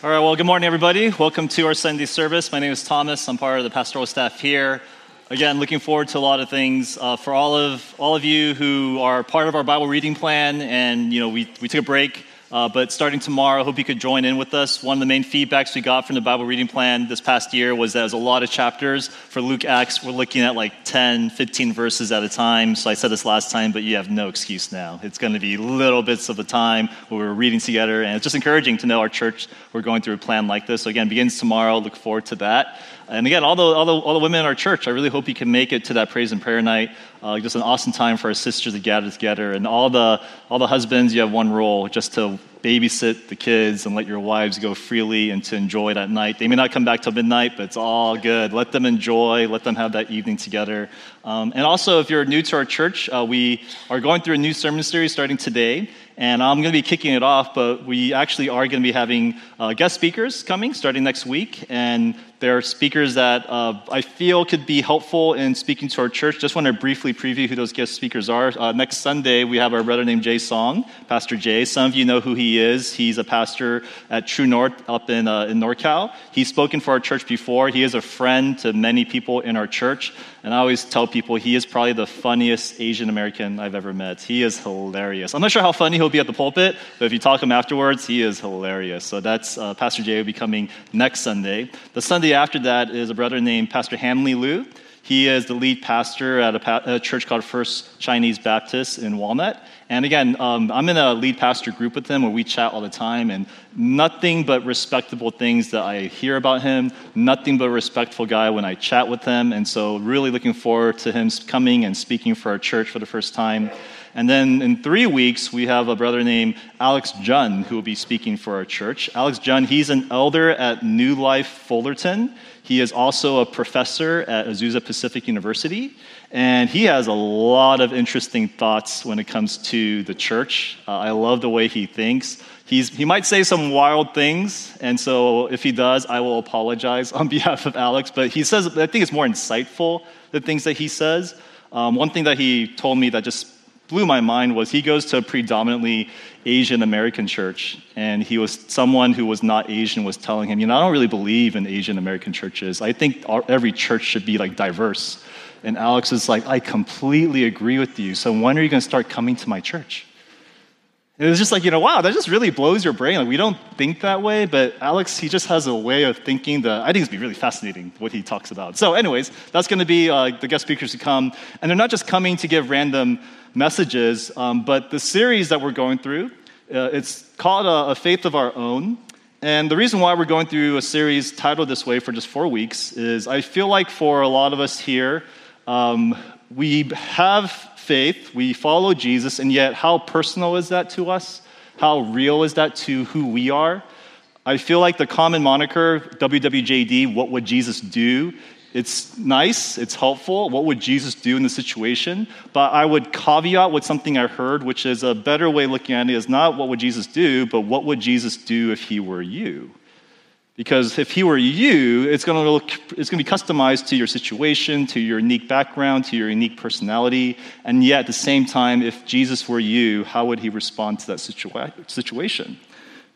All right, well, good morning, everybody. Welcome to our Sunday service. My name is Thomas. I'm part of the pastoral staff here. Again, looking forward to a lot of things. Uh, for all of, all of you who are part of our Bible reading plan, and you know, we, we took a break uh, but starting tomorrow, I hope you could join in with us. One of the main feedbacks we got from the Bible reading plan this past year was that there's a lot of chapters. For Luke Acts, we're looking at like 10, 15 verses at a time. So I said this last time, but you have no excuse now. It's going to be little bits of the time where we're reading together. And it's just encouraging to know our church, we're going through a plan like this. So again, begins tomorrow. Look forward to that. And again, all the, all, the, all the women in our church, I really hope you can make it to that praise and prayer night. Uh, just an awesome time for our sisters to gather together. And all the, all the husbands, you have one role just to babysit the kids and let your wives go freely and to enjoy that night. They may not come back till midnight, but it's all good. Let them enjoy, let them have that evening together. Um, and also, if you're new to our church, uh, we are going through a new sermon series starting today. And I'm going to be kicking it off, but we actually are going to be having uh, guest speakers coming starting next week. And there are speakers that uh, I feel could be helpful in speaking to our church. Just want to briefly preview who those guest speakers are. Uh, next Sunday, we have our brother named Jay Song, Pastor Jay. Some of you know who he is. He's a pastor at True North up in, uh, in NorCal. He's spoken for our church before. He is a friend to many people in our church. And I always tell people he is probably the funniest Asian American I've ever met. He is hilarious. I'm not sure how funny he'll be at the pulpit, but if you talk to him afterwards, he is hilarious. So that's uh, Pastor Jay will be coming next Sunday. The Sunday Sunday after that is a brother named Pastor Hanley Liu. He is the lead pastor at a, pa- a church called First Chinese Baptist in Walnut. And again, um, I'm in a lead pastor group with him where we chat all the time, and nothing but respectable things that I hear about him, nothing but a respectful guy when I chat with him. And so, really looking forward to him coming and speaking for our church for the first time. And then in three weeks, we have a brother named Alex Jun who will be speaking for our church. Alex Jun, he's an elder at New Life Fullerton. He is also a professor at Azusa Pacific University. And he has a lot of interesting thoughts when it comes to the church. Uh, I love the way he thinks. He's, he might say some wild things, and so if he does, I will apologize on behalf of Alex. But he says, I think it's more insightful, the things that he says. Um, one thing that he told me that just blew my mind was he goes to a predominantly Asian American church, and he was someone who was not Asian was telling him, you know, I don't really believe in Asian American churches. I think our, every church should be like diverse. And Alex is like, I completely agree with you. So when are you going to start coming to my church? It was just like, you know, wow, that just really blows your brain. Like, we don't think that way, but Alex, he just has a way of thinking that I think it's be really fascinating what he talks about. So, anyways, that's going to be uh, the guest speakers to come. And they're not just coming to give random messages, um, but the series that we're going through, uh, it's called a, a Faith of Our Own. And the reason why we're going through a series titled this way for just four weeks is I feel like for a lot of us here, um, we have faith, we follow Jesus, and yet how personal is that to us? How real is that to who we are? I feel like the common moniker, WWJD, what would Jesus do, it's nice, it's helpful. What would Jesus do in the situation? But I would caveat with something I heard, which is a better way of looking at it is not what would Jesus do, but what would Jesus do if he were you? Because if he were you, it's going to look, it's going to be customized to your situation, to your unique background, to your unique personality. And yet, at the same time, if Jesus were you, how would he respond to that situa- situation?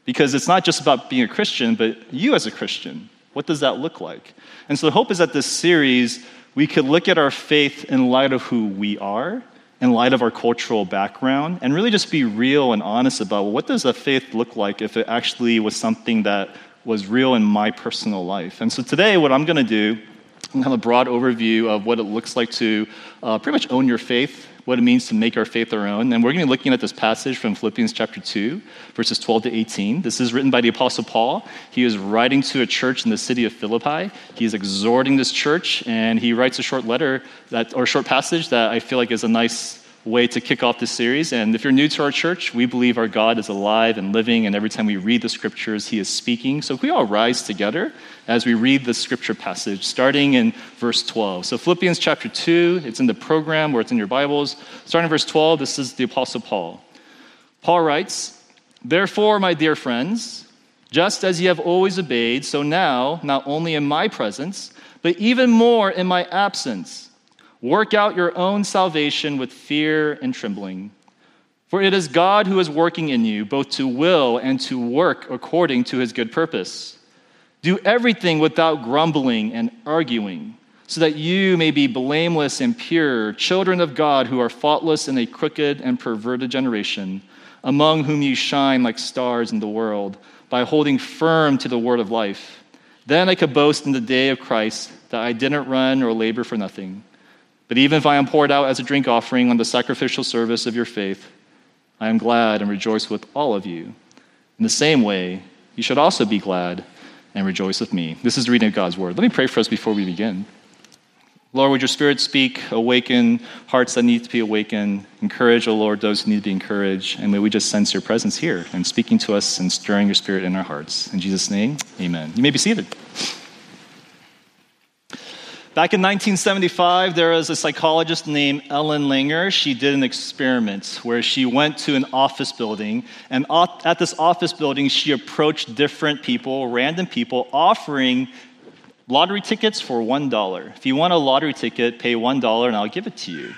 Because it's not just about being a Christian, but you as a Christian. What does that look like? And so the hope is that this series, we could look at our faith in light of who we are, in light of our cultural background, and really just be real and honest about well, what does a faith look like if it actually was something that was real in my personal life. And so today, what I'm going to do, I'm going to have a broad overview of what it looks like to uh, pretty much own your faith what it means to make our faith our own. And we're going to be looking at this passage from Philippians chapter 2, verses 12 to 18. This is written by the Apostle Paul. He is writing to a church in the city of Philippi. He is exhorting this church, and he writes a short letter that, or a short passage that I feel like is a nice way to kick off this series. And if you're new to our church, we believe our God is alive and living, and every time we read the scriptures, He is speaking. So if we all rise together as we read the scripture passage, starting in verse 12. So Philippians chapter 2, it's in the program or it's in your Bibles. Starting in verse 12, this is the Apostle Paul. Paul writes, Therefore, my dear friends, just as you have always obeyed, so now, not only in my presence, but even more in my absence, Work out your own salvation with fear and trembling. For it is God who is working in you, both to will and to work according to his good purpose. Do everything without grumbling and arguing, so that you may be blameless and pure, children of God who are faultless in a crooked and perverted generation, among whom you shine like stars in the world, by holding firm to the word of life. Then I could boast in the day of Christ that I didn't run or labor for nothing. But even if I am poured out as a drink offering on the sacrificial service of your faith, I am glad and rejoice with all of you. In the same way, you should also be glad and rejoice with me. This is the reading of God's word. Let me pray for us before we begin. Lord, would your spirit speak, awaken hearts that need to be awakened, encourage, O oh Lord, those who need to be encouraged, and may we just sense your presence here and speaking to us and stirring your spirit in our hearts. In Jesus' name, amen. You may be seated. Back in 1975, there was a psychologist named Ellen Langer. She did an experiment where she went to an office building, and at this office building, she approached different people, random people, offering lottery tickets for $1. If you want a lottery ticket, pay $1 and I'll give it to you.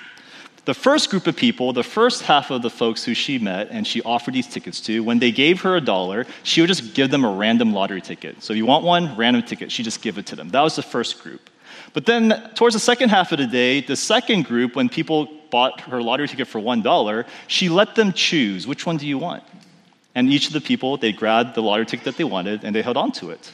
The first group of people, the first half of the folks who she met and she offered these tickets to, when they gave her a dollar, she would just give them a random lottery ticket. So if you want one, random ticket, she just give it to them. That was the first group. But then, towards the second half of the day, the second group, when people bought her lottery ticket for $1, she let them choose which one do you want? And each of the people, they grabbed the lottery ticket that they wanted and they held on to it.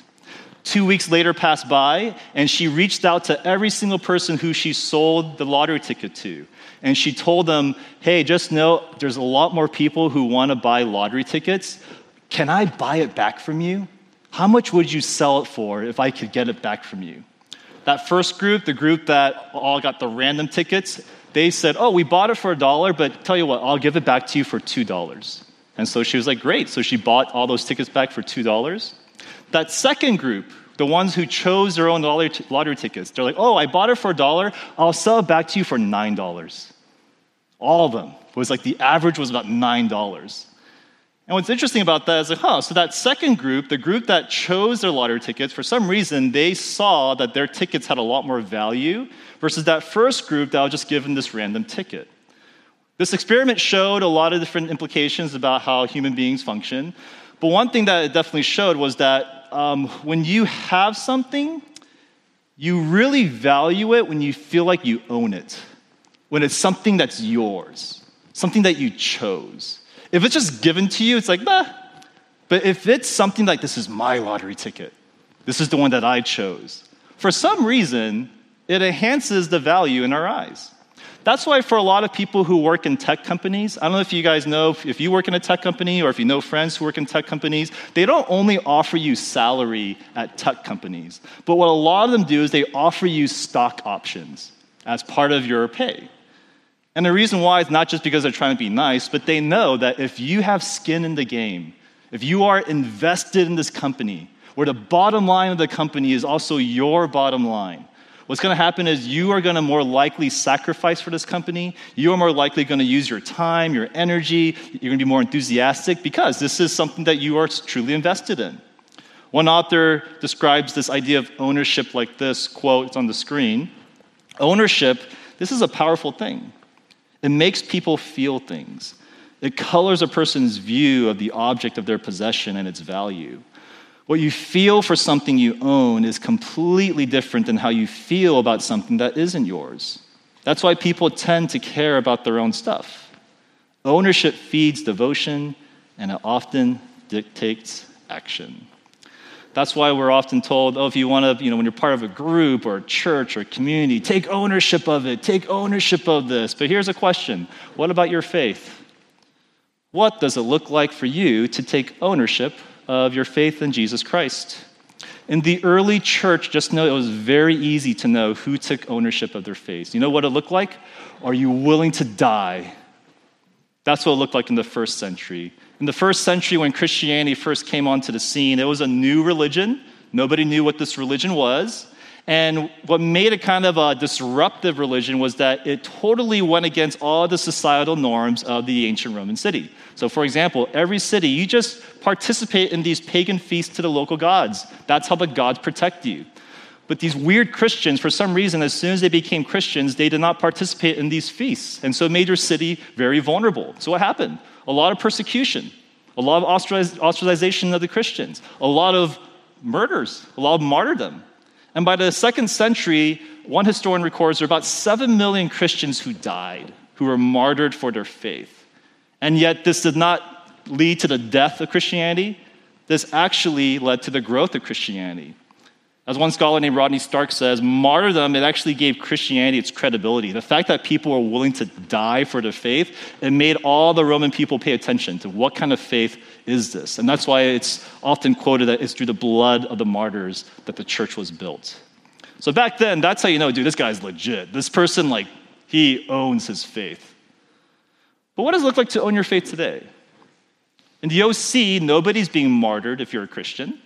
Two weeks later passed by, and she reached out to every single person who she sold the lottery ticket to. And she told them, hey, just know there's a lot more people who want to buy lottery tickets. Can I buy it back from you? How much would you sell it for if I could get it back from you? That first group, the group that all got the random tickets, they said, Oh, we bought it for a dollar, but tell you what, I'll give it back to you for $2. And so she was like, Great. So she bought all those tickets back for $2. That second group, the ones who chose their own lottery, tickets, they're like, Oh, I bought it for a dollar, I'll sell it back to you for $9. All of them. It was like the average was about $9. And what's interesting about that is like, huh, so that second group, the group that chose their lottery tickets, for some reason, they saw that their tickets had a lot more value versus that first group that was just given this random ticket. This experiment showed a lot of different implications about how human beings function. But one thing that it definitely showed was that um, when you have something, you really value it when you feel like you own it, when it's something that's yours, something that you chose. If it's just given to you, it's like, bah. But if it's something like, this is my lottery ticket, this is the one that I chose, for some reason, it enhances the value in our eyes. That's why, for a lot of people who work in tech companies, I don't know if you guys know if you work in a tech company or if you know friends who work in tech companies, they don't only offer you salary at tech companies, but what a lot of them do is they offer you stock options as part of your pay. And the reason why is not just because they're trying to be nice, but they know that if you have skin in the game, if you are invested in this company, where the bottom line of the company is also your bottom line, what's going to happen is you are going to more likely sacrifice for this company. You are more likely going to use your time, your energy. You're going to be more enthusiastic because this is something that you are truly invested in. One author describes this idea of ownership like this quote, it's on the screen. Ownership, this is a powerful thing. It makes people feel things. It colors a person's view of the object of their possession and its value. What you feel for something you own is completely different than how you feel about something that isn't yours. That's why people tend to care about their own stuff. Ownership feeds devotion, and it often dictates action. That's why we're often told, oh, if you want to, you know, when you're part of a group or a church or community, take ownership of it, take ownership of this. But here's a question What about your faith? What does it look like for you to take ownership of your faith in Jesus Christ? In the early church, just know it was very easy to know who took ownership of their faith. You know what it looked like? Are you willing to die? That's what it looked like in the first century. In the first century, when Christianity first came onto the scene, it was a new religion. Nobody knew what this religion was. And what made it kind of a disruptive religion was that it totally went against all the societal norms of the ancient Roman city. So, for example, every city, you just participate in these pagan feasts to the local gods. That's how the gods protect you. But these weird Christians, for some reason, as soon as they became Christians, they did not participate in these feasts. And so it made your city very vulnerable. So what happened? A lot of persecution, a lot of ostracization of the Christians, a lot of murders, a lot of martyrdom. And by the second century, one historian records there were about 7 million Christians who died, who were martyred for their faith. And yet, this did not lead to the death of Christianity. This actually led to the growth of Christianity. As one scholar named Rodney Stark says, martyrdom, it actually gave Christianity its credibility. The fact that people were willing to die for their faith, it made all the Roman people pay attention to what kind of faith is this. And that's why it's often quoted that it's through the blood of the martyrs that the church was built. So back then, that's how you know, dude, this guy's legit. This person, like, he owns his faith. But what does it look like to own your faith today? In the OC, nobody's being martyred if you're a Christian.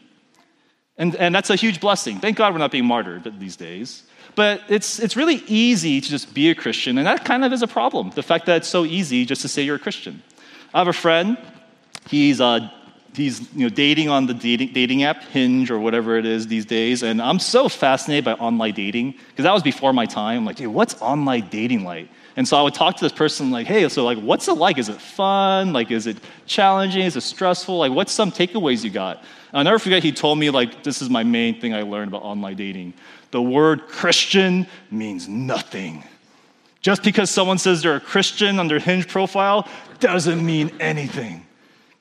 And, and that's a huge blessing. Thank God we're not being martyred these days. But it's, it's really easy to just be a Christian, and that kind of is a problem. The fact that it's so easy just to say you're a Christian. I have a friend, he's, uh, he's you know, dating on the dating, dating app, Hinge or whatever it is these days, and I'm so fascinated by online dating, because that was before my time. I'm like, dude, what's online dating like? And so I would talk to this person like, hey, so like, what's it like? Is it fun? Like, is it challenging? Is it stressful? Like, what's some takeaways you got? I'll never forget, he told me, like, this is my main thing I learned about online dating. The word Christian means nothing. Just because someone says they're a Christian on their Hinge profile doesn't mean anything.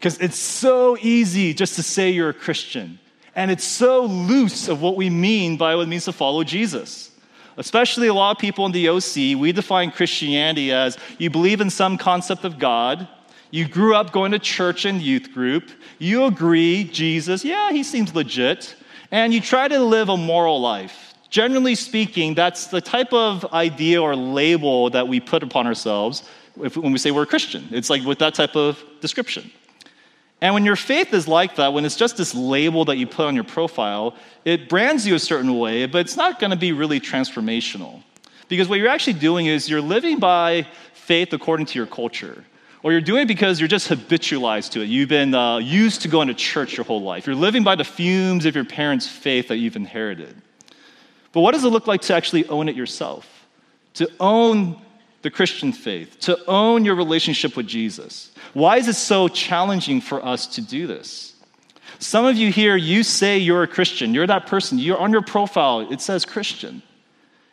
Because it's so easy just to say you're a Christian. And it's so loose of what we mean by what it means to follow Jesus. Especially a lot of people in the OC, we define Christianity as you believe in some concept of God, you grew up going to church and youth group. You agree, Jesus, yeah, he seems legit. And you try to live a moral life. Generally speaking, that's the type of idea or label that we put upon ourselves when we say we're a Christian. It's like with that type of description. And when your faith is like that, when it's just this label that you put on your profile, it brands you a certain way, but it's not going to be really transformational. Because what you're actually doing is you're living by faith according to your culture or you're doing it because you're just habitualized to it. You've been uh, used to going to church your whole life. You're living by the fumes of your parents' faith that you've inherited. But what does it look like to actually own it yourself? To own the Christian faith, to own your relationship with Jesus. Why is it so challenging for us to do this? Some of you here, you say you're a Christian. You're that person. You're on your profile, it says Christian.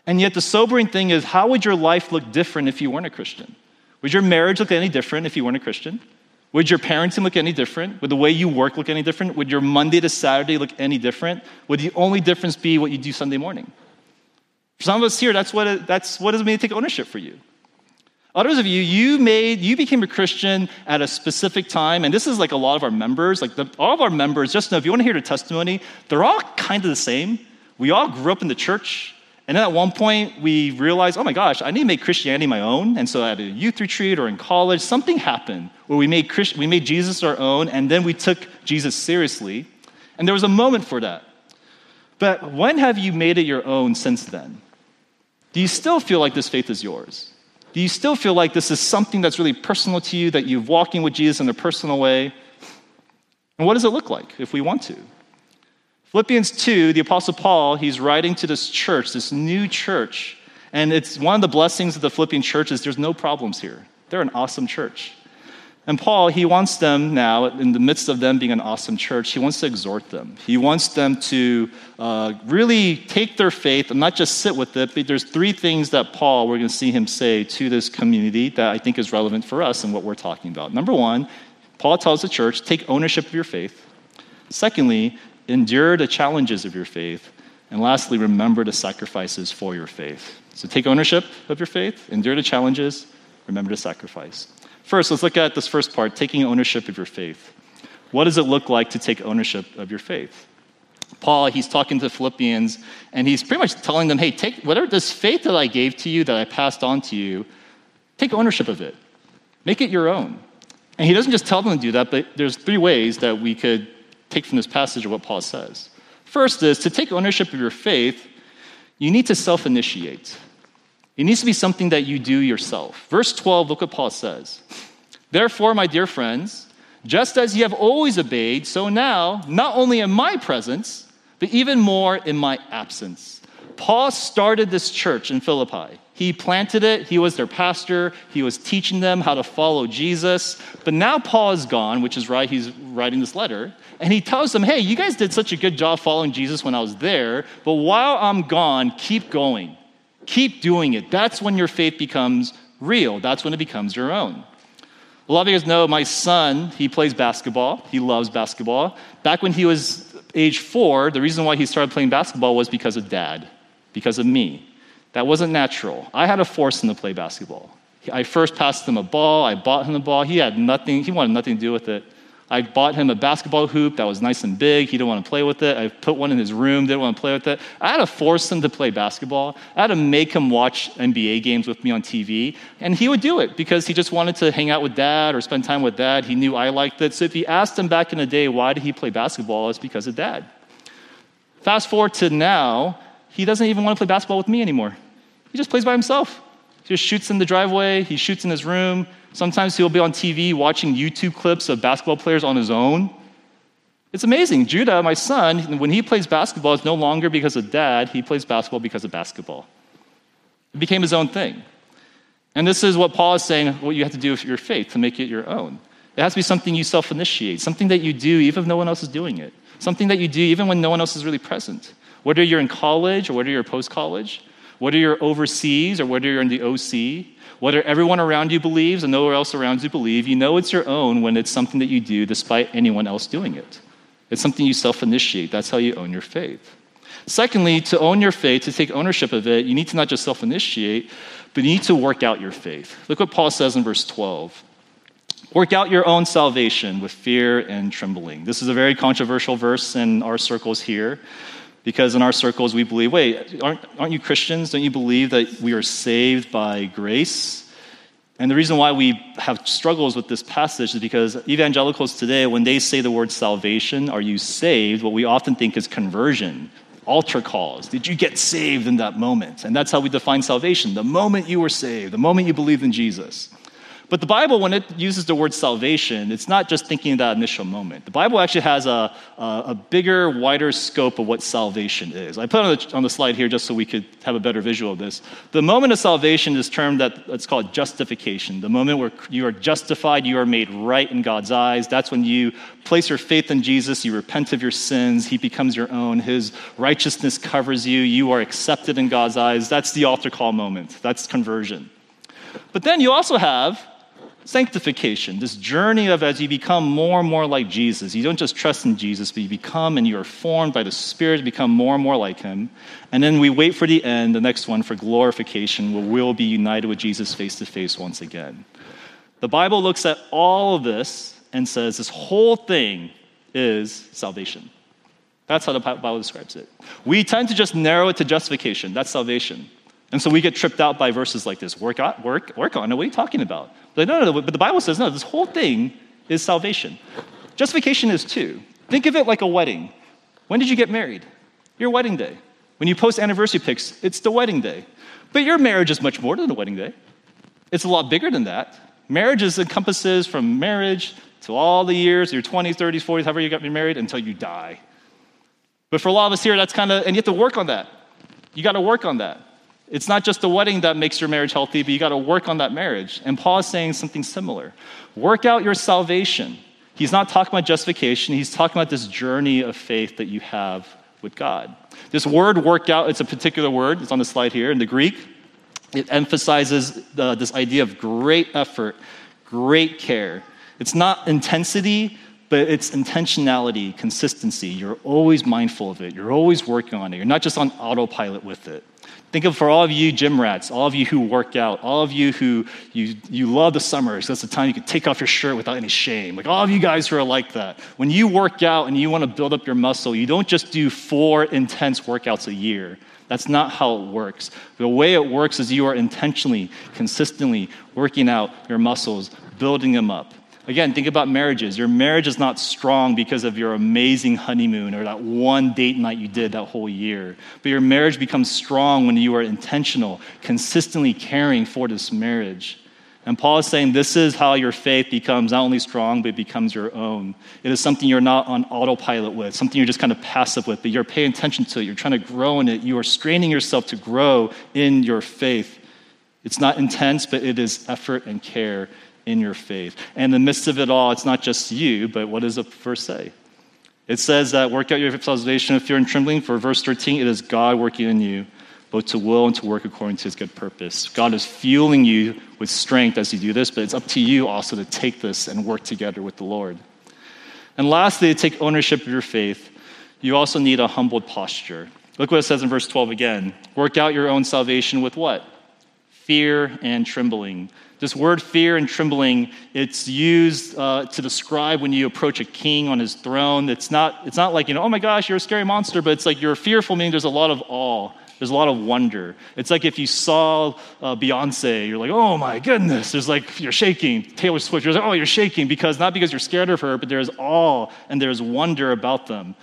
And yet, the sobering thing is, how would your life look different if you weren't a Christian? Would your marriage look any different if you weren't a Christian? Would your parenting look any different? Would the way you work look any different? Would your Monday to Saturday look any different? Would the only difference be what you do Sunday morning? For some of us here, that's what it, that's what does it mean to take ownership for you. Others of you, you made, you became a Christian at a specific time, and this is like a lot of our members. Like the, all of our members, just know if you want to hear the testimony, they're all kind of the same. We all grew up in the church. And then at one point, we realized, oh my gosh, I need to make Christianity my own. And so at a youth retreat or in college, something happened where we made, Christ- we made Jesus our own, and then we took Jesus seriously. And there was a moment for that. But when have you made it your own since then? Do you still feel like this faith is yours? Do you still feel like this is something that's really personal to you, that you're walking with Jesus in a personal way? And what does it look like if we want to? Philippians 2, the Apostle Paul, he's writing to this church, this new church. And it's one of the blessings of the Philippian church is there's no problems here. They're an awesome church. And Paul, he wants them now, in the midst of them being an awesome church, he wants to exhort them. He wants them to uh, really take their faith and not just sit with it, but there's three things that Paul, we're going to see him say to this community that I think is relevant for us and what we're talking about. Number one, Paul tells the church, take ownership of your faith. Secondly, endure the challenges of your faith. And lastly, remember the sacrifices for your faith. So take ownership of your faith, endure the challenges, remember to sacrifice. First, let's look at this first part taking ownership of your faith. What does it look like to take ownership of your faith? Paul, he's talking to Philippians, and he's pretty much telling them, hey, take whatever this faith that I gave to you, that I passed on to you, take ownership of it. Make it your own. And he doesn't just tell them to do that, but there's three ways that we could take from this passage of what Paul says. First is to take ownership of your faith, you need to self initiate. It needs to be something that you do yourself. Verse 12, look what Paul says. Therefore, my dear friends, just as you have always obeyed, so now, not only in my presence, but even more in my absence, Paul started this church in Philippi. He planted it, he was their pastor, he was teaching them how to follow Jesus. But now Paul is gone, which is why he's writing this letter. And he tells them, hey, you guys did such a good job following Jesus when I was there, but while I'm gone, keep going. Keep doing it. That's when your faith becomes real, that's when it becomes your own. A lot of you guys know my son, he plays basketball. He loves basketball. Back when he was age four, the reason why he started playing basketball was because of dad, because of me. That wasn't natural. I had to force him to play basketball. I first passed him a ball. I bought him the ball. He had nothing, he wanted nothing to do with it. I bought him a basketball hoop that was nice and big. He didn't want to play with it. I put one in his room, didn't want to play with it. I had to force him to play basketball. I had to make him watch NBA games with me on TV. And he would do it because he just wanted to hang out with dad or spend time with dad. He knew I liked it. So if you asked him back in the day, why did he play basketball? It's because of dad. Fast forward to now, he doesn't even want to play basketball with me anymore. He just plays by himself. He just shoots in the driveway, he shoots in his room. Sometimes he'll be on TV watching YouTube clips of basketball players on his own. It's amazing. Judah, my son, when he plays basketball, it's no longer because of dad, he plays basketball because of basketball. It became his own thing. And this is what Paul is saying what you have to do with your faith to make it your own. It has to be something you self initiate, something that you do even if no one else is doing it, something that you do even when no one else is really present. Whether you're in college or whether you're post college, whether you're overseas or whether you're in the OC, whether everyone around you believes and no one else around you believe, you know it's your own when it's something that you do despite anyone else doing it. It's something you self initiate. That's how you own your faith. Secondly, to own your faith, to take ownership of it, you need to not just self initiate, but you need to work out your faith. Look what Paul says in verse 12. Work out your own salvation with fear and trembling. This is a very controversial verse in our circles here. Because in our circles, we believe wait, aren't, aren't you Christians? Don't you believe that we are saved by grace? And the reason why we have struggles with this passage is because evangelicals today, when they say the word salvation, are you saved? What we often think is conversion, altar calls. Did you get saved in that moment? And that's how we define salvation the moment you were saved, the moment you believed in Jesus. But the Bible, when it uses the word salvation, it's not just thinking of that initial moment. The Bible actually has a, a, a bigger, wider scope of what salvation is. I put on the, on the slide here just so we could have a better visual of this. The moment of salvation is termed that it's called justification. The moment where you are justified, you are made right in God's eyes. That's when you place your faith in Jesus, you repent of your sins, He becomes your own. His righteousness covers you, you are accepted in God's eyes. That's the altar call moment. That's conversion. But then you also have sanctification, this journey of as you become more and more like Jesus. You don't just trust in Jesus, but you become and you are formed by the Spirit to become more and more like Him. And then we wait for the end, the next one, for glorification, where we'll be united with Jesus face to face once again. The Bible looks at all of this and says this whole thing is salvation. That's how the Bible describes it. We tend to just narrow it to justification. That's salvation. And so we get tripped out by verses like this work, on, work, work on it. What are you talking about? But no, no, no, but the Bible says, no, this whole thing is salvation. Justification is too. Think of it like a wedding. When did you get married? Your wedding day. When you post anniversary pics, it's the wedding day. But your marriage is much more than the wedding day. It's a lot bigger than that. Marriage encompasses from marriage to all the years, your 20s, 30s, 40s, however you got married, until you die. But for a lot of us here, that's kind of, and you have to work on that. You got to work on that. It's not just the wedding that makes your marriage healthy, but you got to work on that marriage. And Paul is saying something similar work out your salvation. He's not talking about justification, he's talking about this journey of faith that you have with God. This word work out, it's a particular word, it's on the slide here in the Greek. It emphasizes uh, this idea of great effort, great care. It's not intensity, but it's intentionality, consistency. You're always mindful of it. You're always working on it. You're not just on autopilot with it. Think of for all of you gym rats, all of you who work out, all of you who you, you love the summers. That's the time you can take off your shirt without any shame. Like all of you guys who are like that. When you work out and you want to build up your muscle, you don't just do four intense workouts a year. That's not how it works. The way it works is you are intentionally, consistently working out your muscles, building them up. Again, think about marriages. Your marriage is not strong because of your amazing honeymoon or that one date night you did that whole year. But your marriage becomes strong when you are intentional, consistently caring for this marriage. And Paul is saying this is how your faith becomes not only strong, but it becomes your own. It is something you're not on autopilot with, something you're just kind of passive with, but you're paying attention to it. You're trying to grow in it. You are straining yourself to grow in your faith. It's not intense, but it is effort and care in your faith. And in the midst of it all, it's not just you, but what does the verse say? It says that work out your salvation with fear and trembling. For verse 13, it is God working in you both to will and to work according to his good purpose. God is fueling you with strength as you do this, but it's up to you also to take this and work together with the Lord. And lastly, to take ownership of your faith, you also need a humbled posture. Look what it says in verse 12 again. Work out your own salvation with what? Fear and trembling. This word fear and trembling, it's used uh, to describe when you approach a king on his throne. It's not, it's not like, you know, oh my gosh, you're a scary monster, but it's like you're fearful, meaning there's a lot of awe. There's a lot of wonder. It's like if you saw uh, Beyonce, you're like, oh my goodness. There's like, you're shaking. Taylor Swift, you're like, oh, you're shaking because not because you're scared of her, but there's awe and there's wonder about them.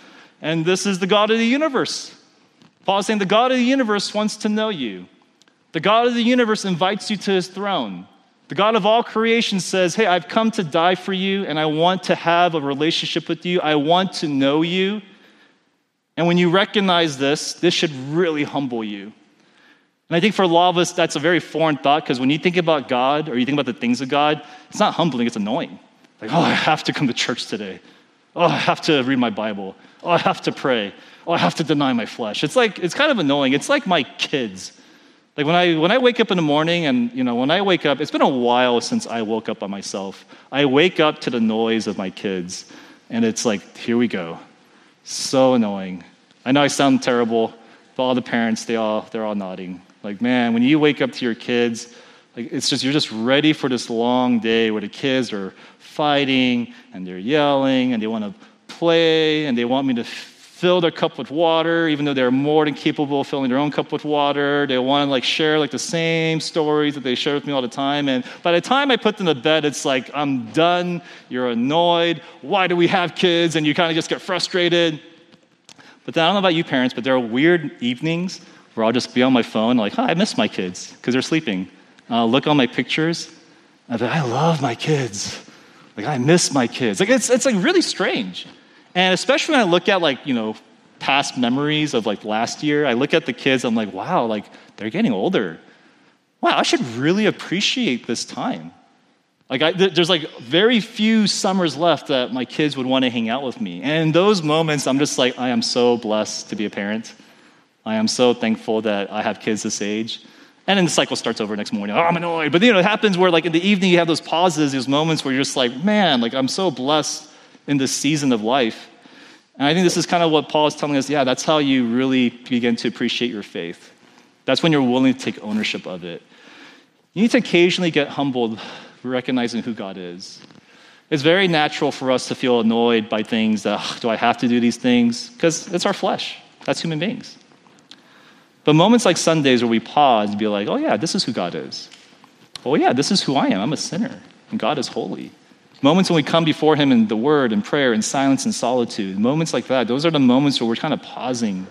And this is the God of the universe. Paul is saying the God of the universe wants to know you. The God of the universe invites you to his throne. The God of all creation says, Hey, I've come to die for you, and I want to have a relationship with you. I want to know you. And when you recognize this, this should really humble you. And I think for a lot of us, that's a very foreign thought because when you think about God or you think about the things of God, it's not humbling, it's annoying. Like, oh, I have to come to church today. Oh, I have to read my Bible. Oh, I have to pray. Oh, I have to deny my flesh. It's like, it's kind of annoying. It's like my kids. Like when I, when I wake up in the morning and, you know, when I wake up, it's been a while since I woke up by myself. I wake up to the noise of my kids and it's like, here we go. So annoying. I know I sound terrible, but all the parents, they all, they're all nodding. Like, man, when you wake up to your kids, like it's just you're just ready for this long day where the kids are fighting and they're yelling and they want to play and they want me to fill their cup with water, even though they're more than capable of filling their own cup with water. They want to like share like the same stories that they share with me all the time. And by the time I put them to bed, it's like, I'm done. You're annoyed. Why do we have kids? And you kind of just get frustrated. But then, I don't know about you parents, but there are weird evenings where I'll just be on my phone, like, hi, I miss my kids because they're sleeping. I'll look on my pictures. And I love my kids. Like, I miss my kids. Like, it's, it's like really strange. And especially when I look at like, you know, past memories of like last year, I look at the kids, I'm like, wow, like they're getting older. Wow, I should really appreciate this time. Like, I, there's like very few summers left that my kids would want to hang out with me. And in those moments, I'm just like, I am so blessed to be a parent. I am so thankful that I have kids this age. And then the cycle starts over next morning. Oh, I'm annoyed. But you know, it happens where like in the evening you have those pauses, those moments where you're just like, man, like I'm so blessed in this season of life. And I think this is kind of what Paul is telling us. Yeah, that's how you really begin to appreciate your faith. That's when you're willing to take ownership of it. You need to occasionally get humbled, recognizing who God is. It's very natural for us to feel annoyed by things that, do I have to do these things? Because it's our flesh. That's human beings. But moments like Sundays where we pause and be like, oh, yeah, this is who God is. Oh, yeah, this is who I am. I'm a sinner, and God is holy. Moments when we come before Him in the Word and prayer and silence and solitude, moments like that, those are the moments where we're kind of pausing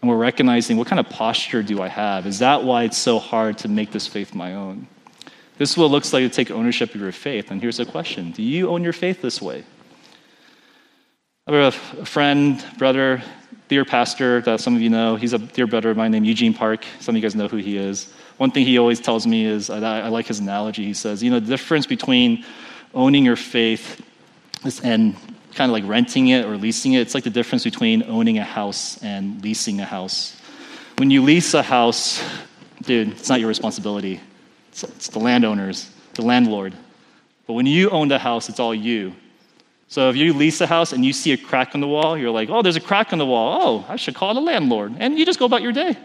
and we're recognizing what kind of posture do I have? Is that why it's so hard to make this faith my own? This is what it looks like to take ownership of your faith. And here's a question Do you own your faith this way? I have a friend, brother, dear pastor that some of you know. He's a dear brother of mine named Eugene Park. Some of you guys know who he is. One thing he always tells me is I, I like his analogy. He says, you know, the difference between owning your faith and kind of like renting it or leasing it, it's like the difference between owning a house and leasing a house. When you lease a house, dude, it's not your responsibility. It's, it's the landowners, the landlord. But when you own the house, it's all you. So if you lease a house and you see a crack in the wall, you're like, oh, there's a crack in the wall. Oh, I should call the landlord. And you just go about your day.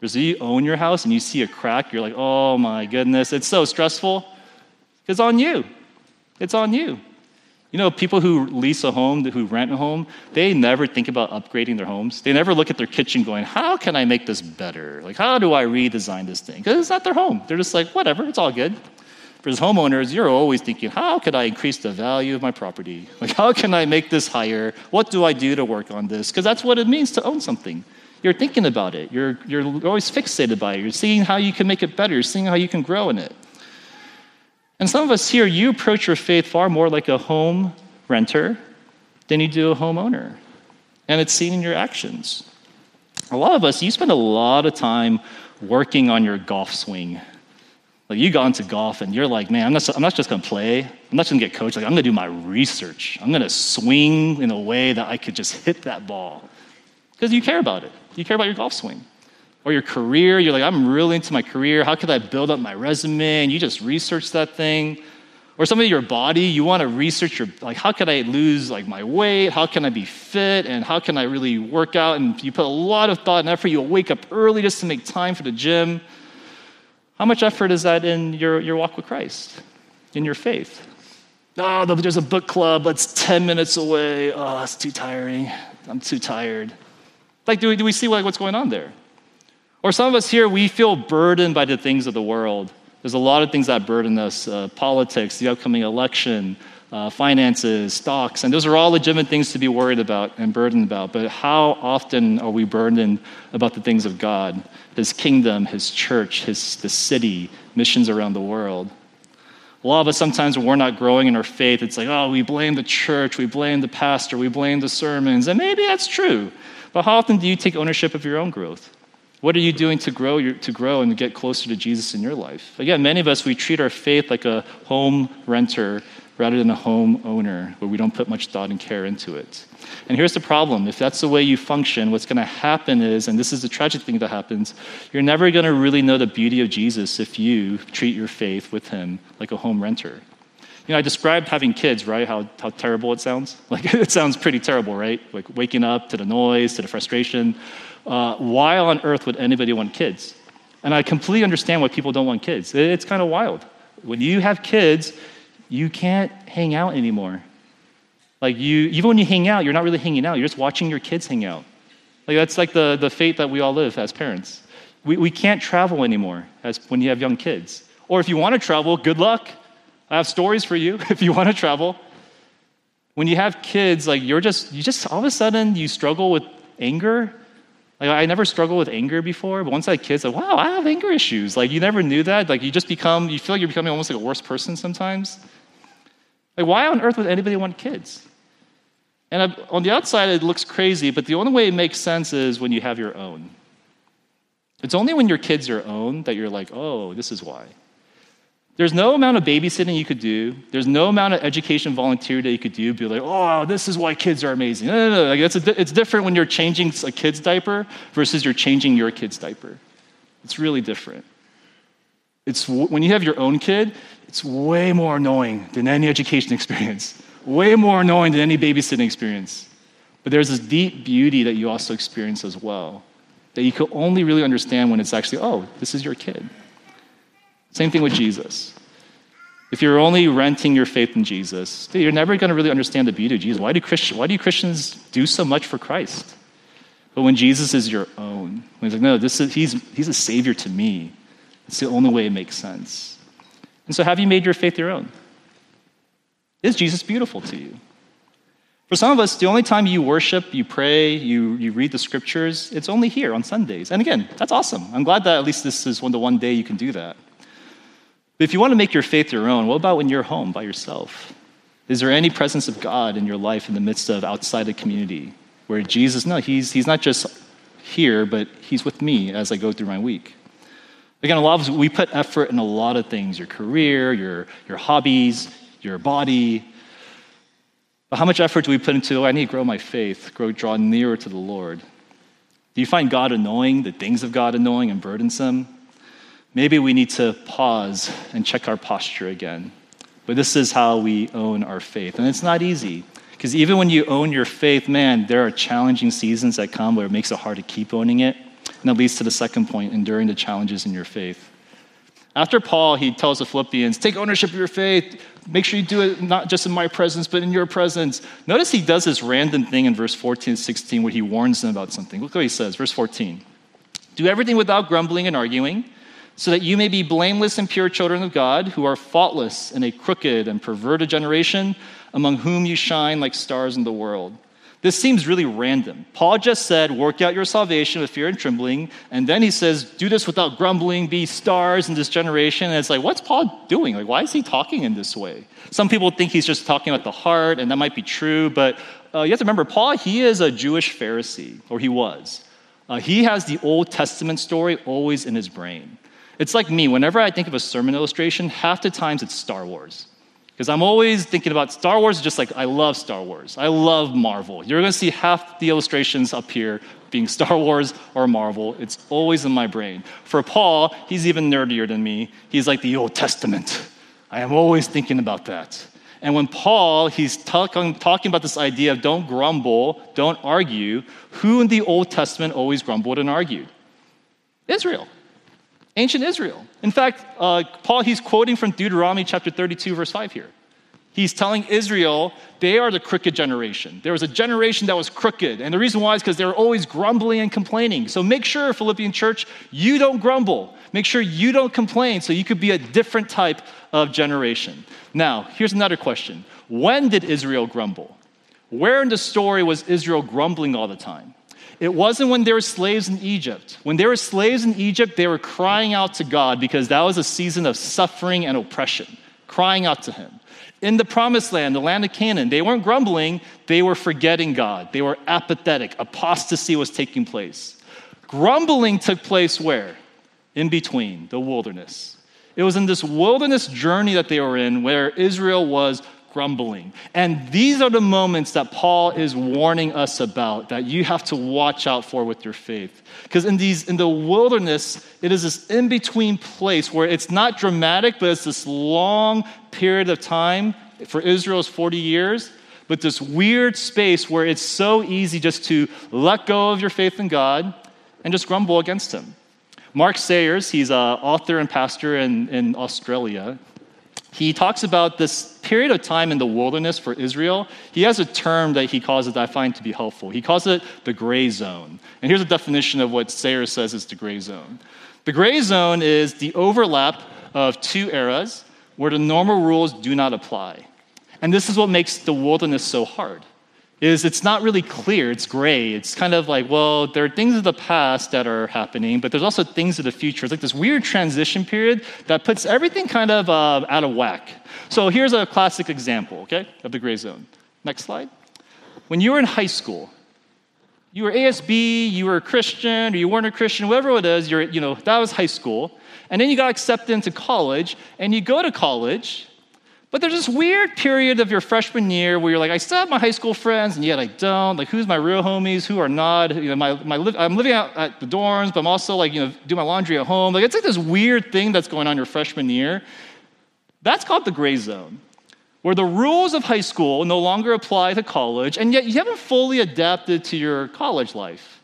Because you own your house and you see a crack, you're like, oh my goodness, it's so stressful. It's on you. It's on you. You know, people who lease a home, who rent a home, they never think about upgrading their homes. They never look at their kitchen going, how can I make this better? Like, how do I redesign this thing? Because it's not their home. They're just like, whatever, it's all good for as homeowners, you're always thinking, how could I increase the value of my property? Like, how can I make this higher? What do I do to work on this? Because that's what it means to own something. You're thinking about it. You're, you're always fixated by it. You're seeing how you can make it better. You're seeing how you can grow in it. And some of us here, you approach your faith far more like a home renter than you do a homeowner. And it's seen in your actions. A lot of us, you spend a lot of time working on your golf swing. Like you got into golf and you're like, man, I'm not, I'm not just gonna play. I'm not just gonna get coached. Like I'm gonna do my research. I'm gonna swing in a way that I could just hit that ball. Because you care about it. You care about your golf swing. Or your career, you're like, I'm really into my career. How could I build up my resume? And you just research that thing. Or some of your body, you want to research your, like, how can I lose, like, my weight? How can I be fit? And how can I really work out? And you put a lot of thought and effort. You'll wake up early just to make time for the gym. How much effort is that in your, your walk with Christ, in your faith? Oh, there's a book club that's 10 minutes away. Oh, it's too tiring. I'm too tired. Like, do we, do we see like, what's going on there? Or some of us here, we feel burdened by the things of the world. There's a lot of things that burden us uh, politics, the upcoming election, uh, finances, stocks, and those are all legitimate things to be worried about and burdened about. But how often are we burdened about the things of God, His kingdom, His church, His the city, missions around the world? A lot of us sometimes when we're not growing in our faith, it's like, oh, we blame the church, we blame the pastor, we blame the sermons, and maybe that's true. But how often do you take ownership of your own growth? What are you doing to grow, your, to grow and get closer to Jesus in your life? Again, many of us, we treat our faith like a home renter rather than a home owner, where we don't put much thought and care into it. And here's the problem if that's the way you function, what's going to happen is, and this is the tragic thing that happens, you're never going to really know the beauty of Jesus if you treat your faith with Him like a home renter. You know, I described having kids, right? How, how terrible it sounds. Like, it sounds pretty terrible, right? Like waking up to the noise, to the frustration. Uh, why on earth would anybody want kids? And I completely understand why people don't want kids. It's kind of wild. When you have kids, you can't hang out anymore. Like you, even when you hang out, you're not really hanging out. You're just watching your kids hang out. Like that's like the, the fate that we all live as parents. We, we can't travel anymore as when you have young kids. Or if you want to travel, good luck. I have stories for you if you want to travel. When you have kids, like you're just, you just all of a sudden you struggle with anger. Like I never struggled with anger before, but once I had kids, like, wow, I have anger issues. Like you never knew that. Like you just become, you feel like you're becoming almost like a worse person sometimes. Like why on earth would anybody want kids? And on the outside, it looks crazy, but the only way it makes sense is when you have your own. It's only when your kids are own that you're like, oh, this is why. There's no amount of babysitting you could do. There's no amount of education volunteer that you could do. Be like, oh, this is why kids are amazing. No, no, no. Like, it's, a, it's different when you're changing a kid's diaper versus you're changing your kid's diaper. It's really different. It's when you have your own kid, it's way more annoying than any education experience. Way more annoying than any babysitting experience. But there's this deep beauty that you also experience as well that you can only really understand when it's actually, oh, this is your kid. Same thing with Jesus. If you're only renting your faith in Jesus, you're never going to really understand the beauty of Jesus. Why do, Christians, why do Christians do so much for Christ? But when Jesus is your own, when he's like, no, this is, he's, he's a savior to me, it's the only way it makes sense. And so, have you made your faith your own? Is Jesus beautiful to you? For some of us, the only time you worship, you pray, you, you read the scriptures, it's only here on Sundays. And again, that's awesome. I'm glad that at least this is one, the one day you can do that. But if you want to make your faith your own, what about when you're home by yourself? Is there any presence of God in your life in the midst of outside the community where Jesus, no, he's, he's not just here, but he's with me as I go through my week? Again, a lot of we put effort in a lot of things your career, your, your hobbies, your body. But how much effort do we put into, oh, I need to grow my faith, grow, draw nearer to the Lord? Do you find God annoying, the things of God annoying and burdensome? Maybe we need to pause and check our posture again. But this is how we own our faith. And it's not easy. Because even when you own your faith, man, there are challenging seasons that come where it makes it hard to keep owning it. And that leads to the second point enduring the challenges in your faith. After Paul, he tells the Philippians, take ownership of your faith. Make sure you do it not just in my presence, but in your presence. Notice he does this random thing in verse 14 and 16 where he warns them about something. Look what he says, verse 14. Do everything without grumbling and arguing so that you may be blameless and pure children of God, who are faultless in a crooked and perverted generation, among whom you shine like stars in the world. This seems really random. Paul just said, work out your salvation with fear and trembling. And then he says, do this without grumbling, be stars in this generation. And it's like, what's Paul doing? Like, why is he talking in this way? Some people think he's just talking about the heart, and that might be true. But uh, you have to remember, Paul, he is a Jewish Pharisee, or he was. Uh, he has the Old Testament story always in his brain. It's like me. Whenever I think of a sermon illustration, half the times it's Star Wars. Because I'm always thinking about Star Wars, just like I love Star Wars. I love Marvel. You're going to see half the illustrations up here being Star Wars or Marvel. It's always in my brain. For Paul, he's even nerdier than me. He's like the Old Testament. I am always thinking about that. And when Paul, he's talking, talking about this idea of don't grumble, don't argue, who in the Old Testament always grumbled and argued? Israel ancient Israel. In fact, uh, Paul, he's quoting from Deuteronomy chapter 32, verse 5 here. He's telling Israel they are the crooked generation. There was a generation that was crooked. And the reason why is because they were always grumbling and complaining. So make sure, Philippian church, you don't grumble. Make sure you don't complain so you could be a different type of generation. Now, here's another question When did Israel grumble? Where in the story was Israel grumbling all the time? It wasn't when they were slaves in Egypt. When they were slaves in Egypt, they were crying out to God because that was a season of suffering and oppression, crying out to Him. In the promised land, the land of Canaan, they weren't grumbling, they were forgetting God. They were apathetic. Apostasy was taking place. Grumbling took place where? In between, the wilderness. It was in this wilderness journey that they were in where Israel was grumbling. And these are the moments that Paul is warning us about that you have to watch out for with your faith. Because in these in the wilderness, it is this in-between place where it's not dramatic, but it's this long period of time for Israel's 40 years, but this weird space where it's so easy just to let go of your faith in God and just grumble against him. Mark Sayers, he's an author and pastor in, in Australia he talks about this period of time in the wilderness for Israel. He has a term that he calls it that I find to be helpful. He calls it the gray zone. And here's a definition of what Sayers says is the gray zone. The gray zone is the overlap of two eras where the normal rules do not apply. And this is what makes the wilderness so hard is it's not really clear. It's gray. It's kind of like, well, there are things of the past that are happening, but there's also things of the future. It's like this weird transition period that puts everything kind of uh, out of whack. So here's a classic example, okay, of the gray zone. Next slide. When you were in high school, you were ASB, you were a Christian, or you weren't a Christian, whatever it is, you're, you know, that was high school. And then you got accepted into college, and you go to college, but there's this weird period of your freshman year where you're like, I still have my high school friends, and yet I don't. Like, who's my real homies? Who are not? You know, my, my li- I'm living out at the dorms, but I'm also like, you know, do my laundry at home. Like, it's like this weird thing that's going on your freshman year. That's called the gray zone, where the rules of high school no longer apply to college, and yet you haven't fully adapted to your college life.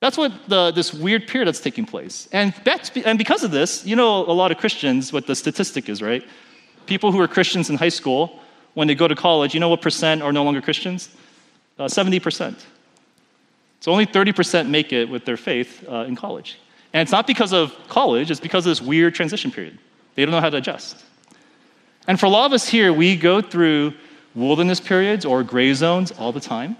That's what the, this weird period that's taking place. And, that's, and because of this, you know a lot of Christians, what the statistic is, right? People who are Christians in high school, when they go to college, you know what percent are no longer Christians? Uh, 70%. So only 30% make it with their faith uh, in college. And it's not because of college, it's because of this weird transition period. They don't know how to adjust. And for a lot of us here, we go through wilderness periods or gray zones all the time.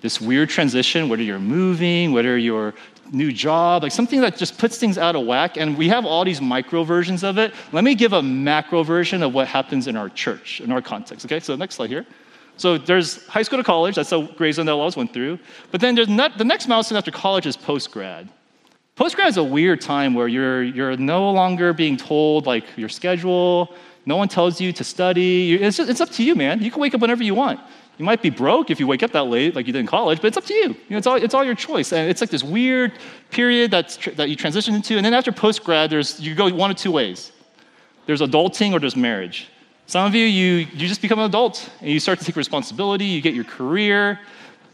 This weird transition, whether you're moving, whether you're new job, like something that just puts things out of whack. And we have all these micro versions of it. Let me give a macro version of what happens in our church, in our context. Okay, so next slide here. So there's high school to college, that's the gray zone that I always went through. But then there's not, the next milestone after college is post grad. Post grad is a weird time where you're, you're no longer being told like your schedule, no one tells you to study. It's, just, it's up to you, man. You can wake up whenever you want. You might be broke if you wake up that late, like you did in college, but it's up to you. you know, it's, all, it's all your choice. And it's like this weird period that's, that you transition into. And then after post grad, you go one of two ways there's adulting or there's marriage. Some of you, you, you just become an adult and you start to take responsibility, you get your career,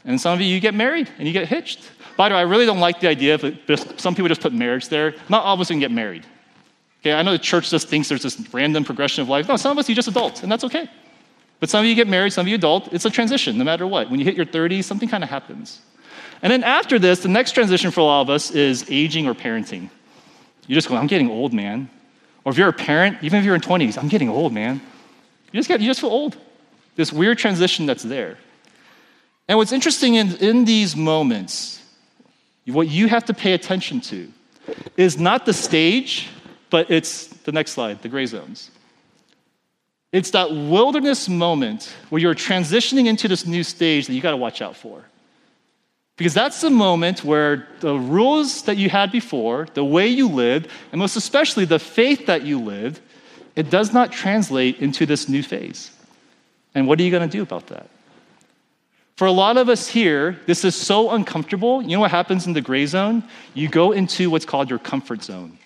and some of you, you get married and you get hitched. By the way, I really don't like the idea of some people just put marriage there. Not all of us can get married. Okay, I know the church just thinks there's this random progression of life. No, some of us, you just adult, and that's okay. But some of you get married, some of you adult. It's a transition, no matter what. When you hit your 30s, something kind of happens. And then after this, the next transition for a lot of us is aging or parenting. You just go, I'm getting old, man. Or if you're a parent, even if you're in 20s, I'm getting old, man. You just, get, you just feel old. This weird transition that's there. And what's interesting in, in these moments, what you have to pay attention to is not the stage, but it's the next slide, the gray zones. It's that wilderness moment where you're transitioning into this new stage that you got to watch out for. Because that's the moment where the rules that you had before, the way you lived, and most especially the faith that you lived, it does not translate into this new phase. And what are you going to do about that? For a lot of us here, this is so uncomfortable. You know what happens in the gray zone? You go into what's called your comfort zone.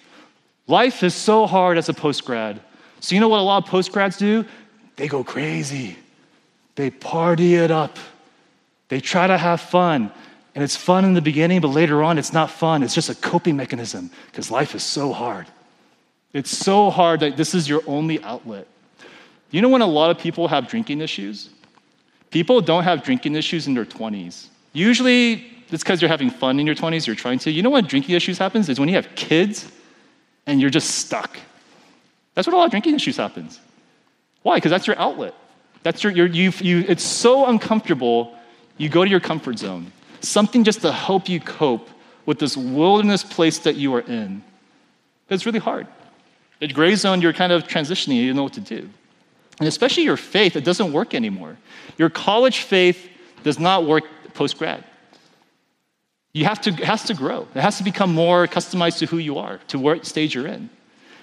Life is so hard as a post grad. So, you know what a lot of post grads do? They go crazy, they party it up, they try to have fun. And it's fun in the beginning, but later on, it's not fun. It's just a coping mechanism because life is so hard. It's so hard that this is your only outlet. You know when a lot of people have drinking issues? People don't have drinking issues in their 20s. Usually, it's because you're having fun in your 20s, you're trying to. You know when drinking issues happens is when you have kids and you're just stuck. That's what a lot of drinking issues happens. Why? Because that's your outlet. That's your, your you, you, it's so uncomfortable, you go to your comfort zone. Something just to help you cope with this wilderness place that you are in. It's really hard. At gray zone, you're kind of transitioning, you don't know what to do. And especially your faith, it doesn't work anymore. Your college faith does not work post grad. You have to, it has to grow. It has to become more customized to who you are, to what stage you're in.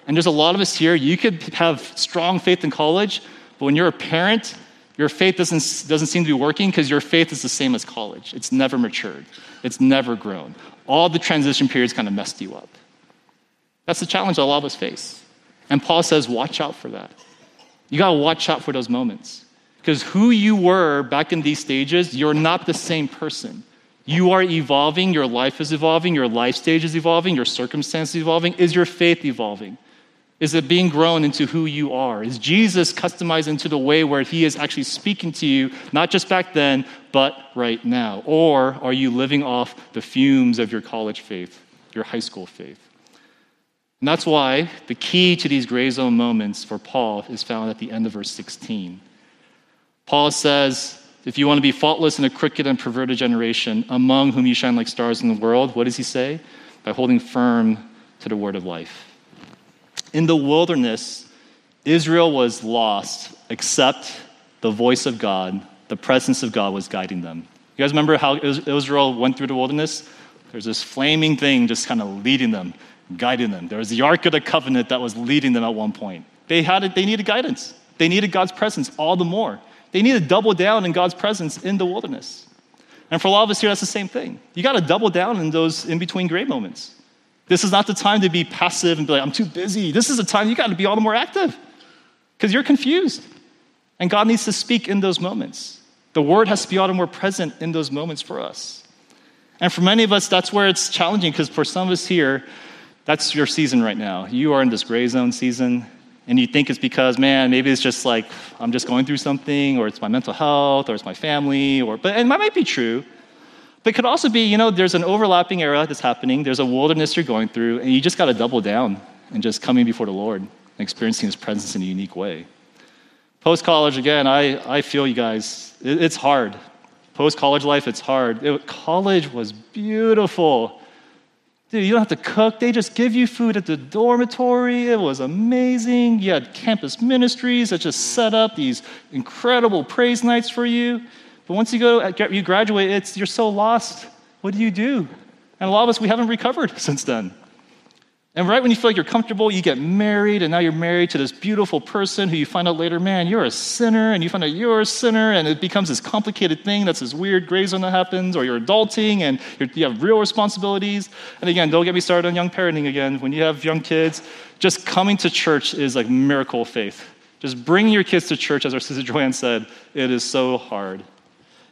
And there's a lot of us here, you could have strong faith in college, but when you're a parent, your faith doesn't, doesn't seem to be working because your faith is the same as college. It's never matured, it's never grown. All the transition periods kind of messed you up. That's the challenge that a lot of us face. And Paul says, watch out for that. You got to watch out for those moments. Because who you were back in these stages, you're not the same person. You are evolving, your life is evolving, your life stage is evolving, your circumstances evolving. Is your faith evolving? Is it being grown into who you are? Is Jesus customized into the way where he is actually speaking to you, not just back then, but right now? Or are you living off the fumes of your college faith, your high school faith? And that's why the key to these gray zone moments for Paul is found at the end of verse 16. Paul says, if you want to be faultless in a crooked and perverted generation, among whom you shine like stars in the world, what does he say? By holding firm to the word of life. In the wilderness, Israel was lost except the voice of God, the presence of God was guiding them. You guys remember how Israel went through the wilderness? There's this flaming thing just kind of leading them guiding them. There was the Ark of the Covenant that was leading them at one point. They, had it, they needed guidance, they needed God's presence all the more. They need to double down in God's presence in the wilderness. And for a lot of us here, that's the same thing. You got to double down in those in between gray moments. This is not the time to be passive and be like, I'm too busy. This is the time you got to be all the more active because you're confused. And God needs to speak in those moments. The word has to be all the more present in those moments for us. And for many of us, that's where it's challenging because for some of us here, that's your season right now. You are in this gray zone season, and you think it's because, man, maybe it's just like I'm just going through something, or it's my mental health, or it's my family, or but and that might be true. But it could also be, you know, there's an overlapping era that's happening. There's a wilderness you're going through, and you just got to double down and just coming before the Lord and experiencing His presence in a unique way. Post college, again, I, I feel you guys. It, it's hard. Post college life, it's hard. It, college was beautiful. Dude, you don't have to cook. They just give you food at the dormitory. It was amazing. You had campus ministries that just set up these incredible praise nights for you. But once you go, you graduate, it's, you're so lost. What do you do? And a lot of us, we haven't recovered since then. And right when you feel like you're comfortable, you get married, and now you're married to this beautiful person who you find out later, man, you're a sinner, and you find out you're a sinner, and it becomes this complicated thing that's this weird gray zone that happens, or you're adulting and you're, you have real responsibilities. And again, don't get me started on young parenting again. When you have young kids, just coming to church is like miracle faith. Just bringing your kids to church, as our sister Joanne said, it is so hard.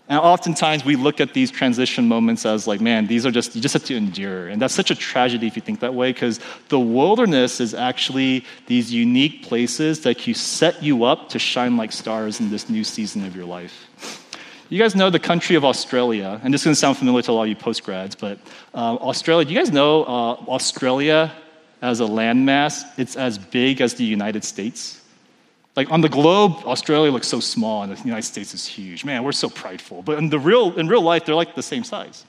And oftentimes we look at these transition moments as like, man, these are just, you just have to endure. And that's such a tragedy if you think that way, because the wilderness is actually these unique places that can set you up to shine like stars in this new season of your life. You guys know the country of Australia, and this is going to sound familiar to a lot of you postgrads, but uh, Australia, do you guys know uh, Australia as a landmass, it's as big as the United States? Like on the globe, Australia looks so small and the United States is huge. Man, we're so prideful. But in, the real, in real life, they're like the same size.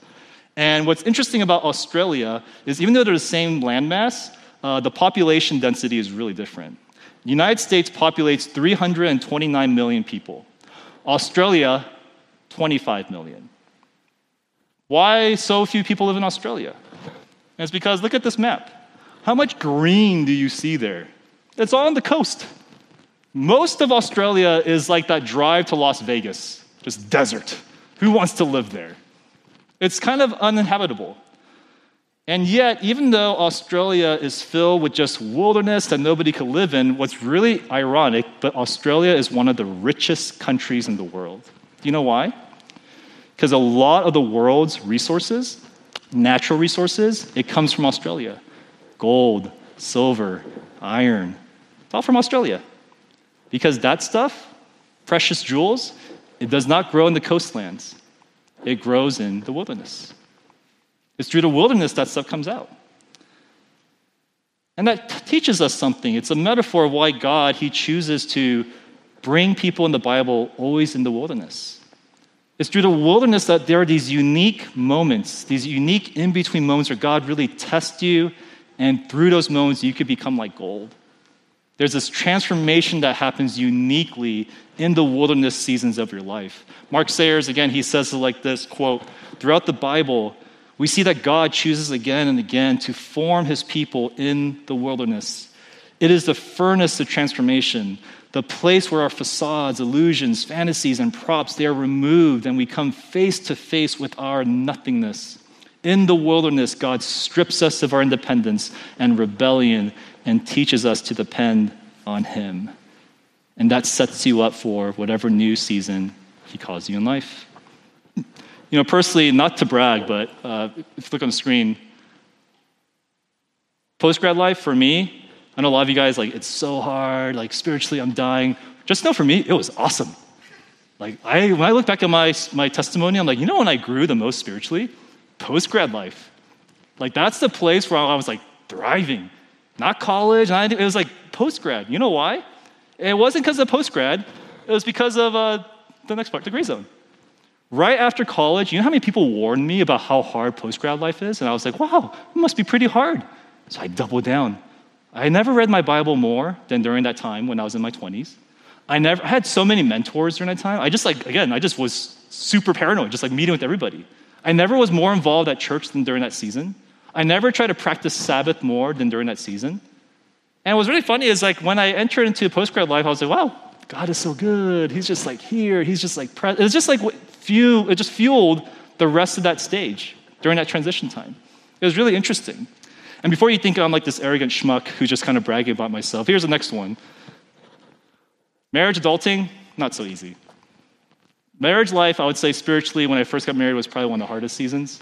And what's interesting about Australia is even though they're the same landmass, uh, the population density is really different. The United States populates 329 million people. Australia, 25 million. Why so few people live in Australia? And it's because look at this map. How much green do you see there? It's all on the coast. Most of Australia is like that drive to Las Vegas, just desert. Who wants to live there? It's kind of uninhabitable. And yet, even though Australia is filled with just wilderness that nobody could live in, what's really ironic, but Australia is one of the richest countries in the world. Do you know why? Because a lot of the world's resources, natural resources, it comes from Australia. Gold, silver, iron, it's all from Australia. Because that stuff, precious jewels, it does not grow in the coastlands. It grows in the wilderness. It's through the wilderness that stuff comes out. And that t- teaches us something. It's a metaphor of why God, He chooses to bring people in the Bible always in the wilderness. It's through the wilderness that there are these unique moments, these unique in between moments where God really tests you, and through those moments, you could become like gold. There's this transformation that happens uniquely in the wilderness seasons of your life. Mark Sayers, again, he says it like this quote, throughout the Bible, we see that God chooses again and again to form his people in the wilderness. It is the furnace of transformation, the place where our facades, illusions, fantasies, and props, they are removed and we come face to face with our nothingness. In the wilderness, God strips us of our independence and rebellion and teaches us to depend on Him. And that sets you up for whatever new season He calls you in life. You know, personally, not to brag, but uh, if you look on the screen, post grad life for me, I know a lot of you guys like it's so hard, like spiritually I'm dying. Just know for me, it was awesome. Like I, when I look back at my my testimony, I'm like, you know, when I grew the most spiritually, post grad life. Like that's the place where I was like thriving, not college. It was like post grad. You know why? It wasn't because of post grad. It was because of uh, the next part, the gray zone. Right after college, you know how many people warned me about how hard post grad life is? And I was like, wow, it must be pretty hard. So I doubled down. I never read my Bible more than during that time when I was in my 20s. I never I had so many mentors during that time. I just like, again, I just was super paranoid, just like meeting with everybody. I never was more involved at church than during that season. I never tried to practice Sabbath more than during that season. And what's really funny is like when I entered into post grad life, I was like, wow, God is so good. He's just like here. He's just like, pre-. it was just like fuel, it just fueled the rest of that stage during that transition time. It was really interesting. And before you think I'm like this arrogant schmuck who's just kind of bragging about myself, here's the next one. Marriage adulting, not so easy. Marriage life, I would say spiritually, when I first got married, was probably one of the hardest seasons.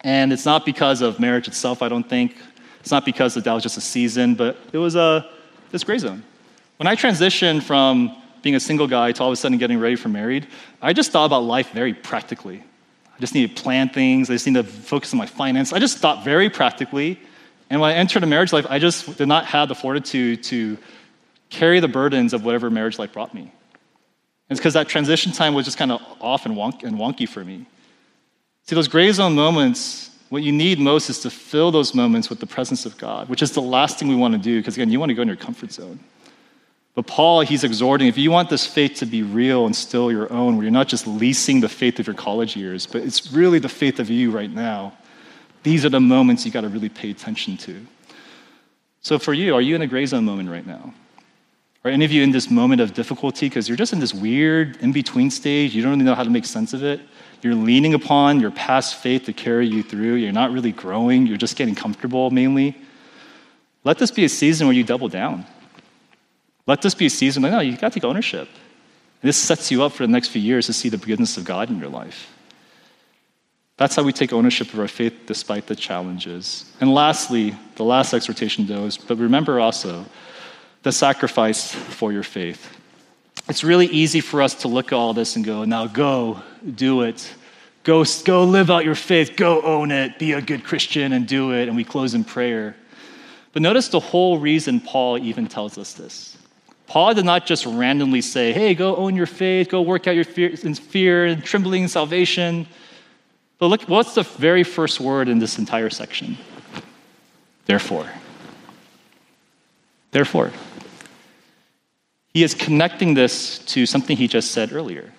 And it's not because of marriage itself, I don't think. It's not because that was just a season, but it was a this gray zone. When I transitioned from being a single guy to all of a sudden getting ready for married, I just thought about life very practically. I just need to plan things. I just need to focus on my finance. I just thought very practically. And when I entered a marriage life, I just did not have the fortitude to carry the burdens of whatever marriage life brought me. It's because that transition time was just kind of off and, wonk- and wonky for me. See, those gray zone moments, what you need most is to fill those moments with the presence of God, which is the last thing we want to do, because again, you want to go in your comfort zone. But Paul, he's exhorting if you want this faith to be real and still your own, where you're not just leasing the faith of your college years, but it's really the faith of you right now, these are the moments you got to really pay attention to. So for you, are you in a gray zone moment right now? Are any of you in this moment of difficulty because you're just in this weird in between stage? You don't really know how to make sense of it. You're leaning upon your past faith to carry you through. You're not really growing. You're just getting comfortable mainly. Let this be a season where you double down. Let this be a season where, no, you got to take ownership. And this sets you up for the next few years to see the goodness of God in your life. That's how we take ownership of our faith despite the challenges. And lastly, the last exhortation, though, is but remember also the sacrifice for your faith. It's really easy for us to look at all this and go, now go, do it. Go, go live out your faith, go own it, be a good Christian and do it. And we close in prayer. But notice the whole reason Paul even tells us this. Paul did not just randomly say, hey, go own your faith, go work out your fear in fear and trembling in salvation. But look, what's the very first word in this entire section? Therefore. Therefore. He is connecting this to something he just said earlier.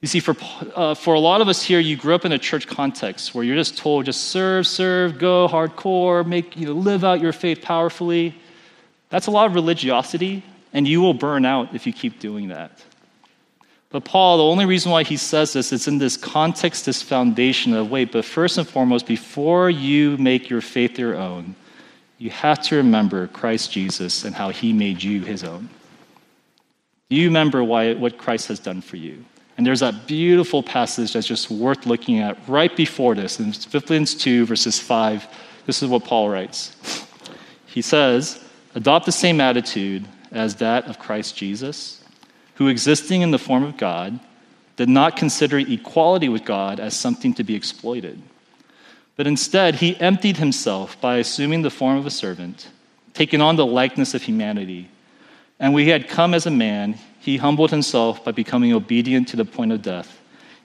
You see, for, uh, for a lot of us here, you grew up in a church context where you're just told, just serve, serve, go hardcore, make, you know, live out your faith powerfully. That's a lot of religiosity, and you will burn out if you keep doing that. But Paul, the only reason why he says this, it's in this context, this foundation of wait, but first and foremost, before you make your faith your own, you have to remember Christ Jesus and how he made you his own. Do you remember why, what Christ has done for you? And there's that beautiful passage that's just worth looking at right before this in Philippians 2, verses 5. This is what Paul writes. He says, Adopt the same attitude as that of Christ Jesus, who, existing in the form of God, did not consider equality with God as something to be exploited. But instead, he emptied himself by assuming the form of a servant, taking on the likeness of humanity. And when he had come as a man, he humbled himself by becoming obedient to the point of death,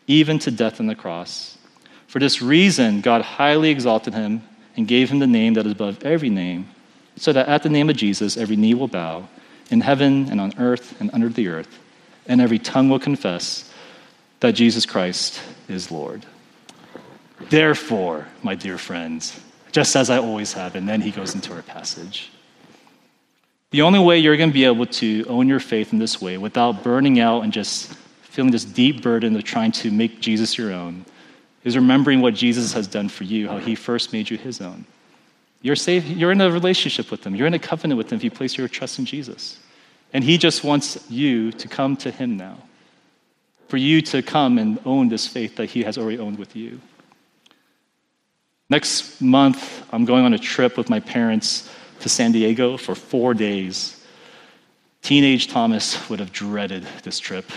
even to death on the cross. For this reason, God highly exalted him and gave him the name that is above every name, so that at the name of Jesus, every knee will bow in heaven and on earth and under the earth, and every tongue will confess that Jesus Christ is Lord. Therefore, my dear friends, just as I always have, and then he goes into our passage. The only way you're going to be able to own your faith in this way without burning out and just feeling this deep burden of trying to make Jesus your own is remembering what Jesus has done for you, how he first made you his own. You're, safe, you're in a relationship with him, you're in a covenant with him if you place your trust in Jesus. And he just wants you to come to him now, for you to come and own this faith that he has already owned with you. Next month, I'm going on a trip with my parents to San Diego for four days. Teenage Thomas would have dreaded this trip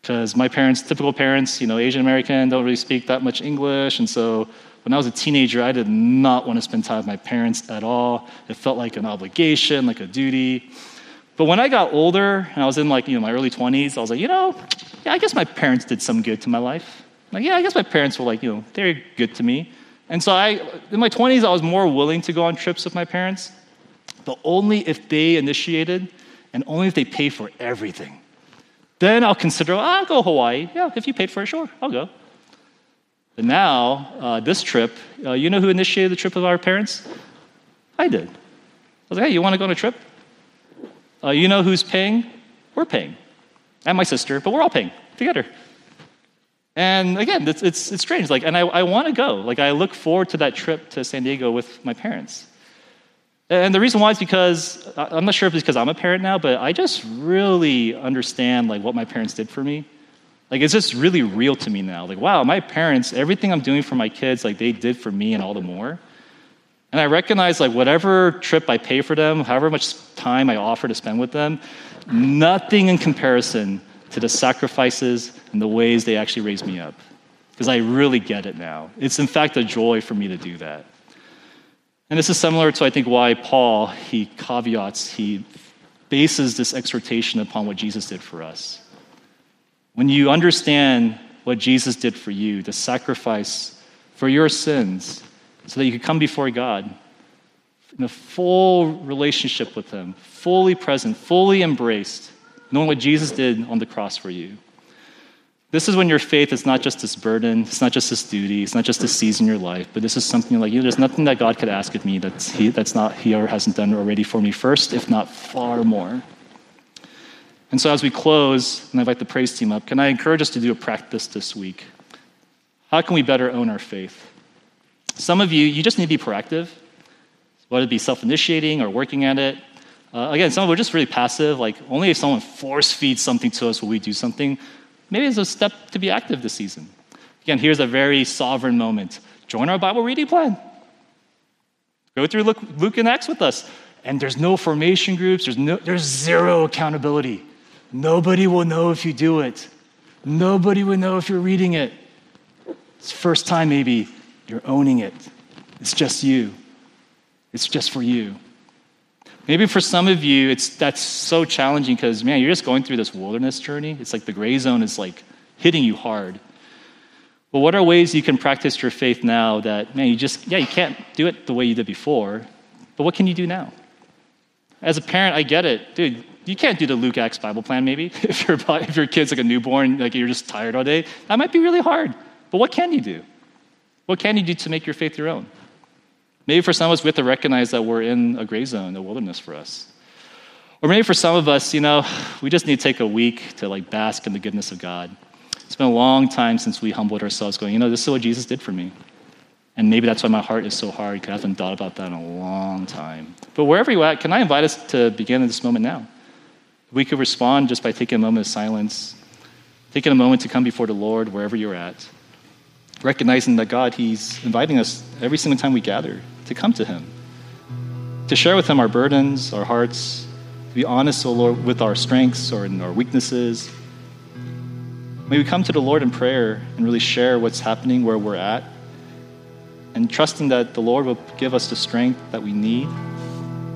because my parents, typical parents, you know, Asian American, don't really speak that much English. And so when I was a teenager, I did not want to spend time with my parents at all. It felt like an obligation, like a duty. But when I got older and I was in like, you know, my early 20s, I was like, you know, yeah, I guess my parents did some good to my life. Like, yeah, I guess my parents were like, you know, they're good to me. And so I, in my 20s, I was more willing to go on trips with my parents, but only if they initiated and only if they pay for everything. Then I'll consider, oh, I'll go Hawaii. Yeah, if you paid for it, sure, I'll go. But now, uh, this trip, uh, you know who initiated the trip of our parents? I did. I was like, hey, you want to go on a trip? Uh, you know who's paying? We're paying. And my sister, but we're all paying together. And again, it's, it's, it's strange. Like, and I, I want to go. Like, I look forward to that trip to San Diego with my parents. And the reason why is because I'm not sure if it's because I'm a parent now, but I just really understand like what my parents did for me. Like it's just really real to me now. Like wow, my parents, everything I'm doing for my kids, like they did for me and all the more. And I recognize like whatever trip I pay for them, however much time I offer to spend with them, nothing in comparison to the sacrifices and the ways they actually raised me up. Because I really get it now. It's in fact a joy for me to do that. And this is similar to, I think, why Paul, he caveats, he bases this exhortation upon what Jesus did for us. When you understand what Jesus did for you, the sacrifice for your sins, so that you could come before God in a full relationship with Him, fully present, fully embraced, knowing what Jesus did on the cross for you. This is when your faith is not just this burden, it's not just this duty, it's not just this season in your life, but this is something like, you know, there's nothing that God could ask of me that's, he, that's not He or hasn't done already for me first, if not far more. And so as we close, and I invite the praise team up, can I encourage us to do a practice this week? How can we better own our faith? Some of you, you just need to be proactive, whether it be self initiating or working at it. Uh, again, some of are just really passive. Like, only if someone force feeds something to us will we do something. Maybe it's a step to be active this season. Again, here's a very sovereign moment. Join our Bible reading plan. Go through Luke, Luke and Acts with us. And there's no formation groups, there's, no, there's zero accountability. Nobody will know if you do it. Nobody will know if you're reading it. It's first time, maybe, you're owning it. It's just you. It's just for you. Maybe for some of you, it's that's so challenging because man, you're just going through this wilderness journey. It's like the gray zone is like hitting you hard. But what are ways you can practice your faith now that man, you just yeah, you can't do it the way you did before, but what can you do now? As a parent, I get it, dude. You can't do the Luke Acts Bible plan, maybe if your if your kid's like a newborn, like you're just tired all day. That might be really hard. But what can you do? What can you do to make your faith your own? Maybe for some of us, we have to recognize that we're in a gray zone, a wilderness for us. Or maybe for some of us, you know, we just need to take a week to like bask in the goodness of God. It's been a long time since we humbled ourselves, going, you know, this is what Jesus did for me. And maybe that's why my heart is so hard, because I haven't thought about that in a long time. But wherever you're at, can I invite us to begin in this moment now? We could respond just by taking a moment of silence, taking a moment to come before the Lord wherever you're at, recognizing that God, He's inviting us every single time we gather to come to Him, to share with Him our burdens, our hearts, to be honest, O Lord, with our strengths or our weaknesses. May we come to the Lord in prayer and really share what's happening where we're at, and trusting that the Lord will give us the strength that we need,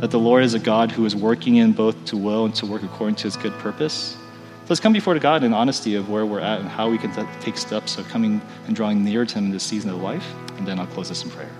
that the Lord is a God who is working in both to will and to work according to His good purpose. So let's come before God in honesty of where we're at and how we can take steps of coming and drawing near to Him in this season of life, and then I'll close this in prayer.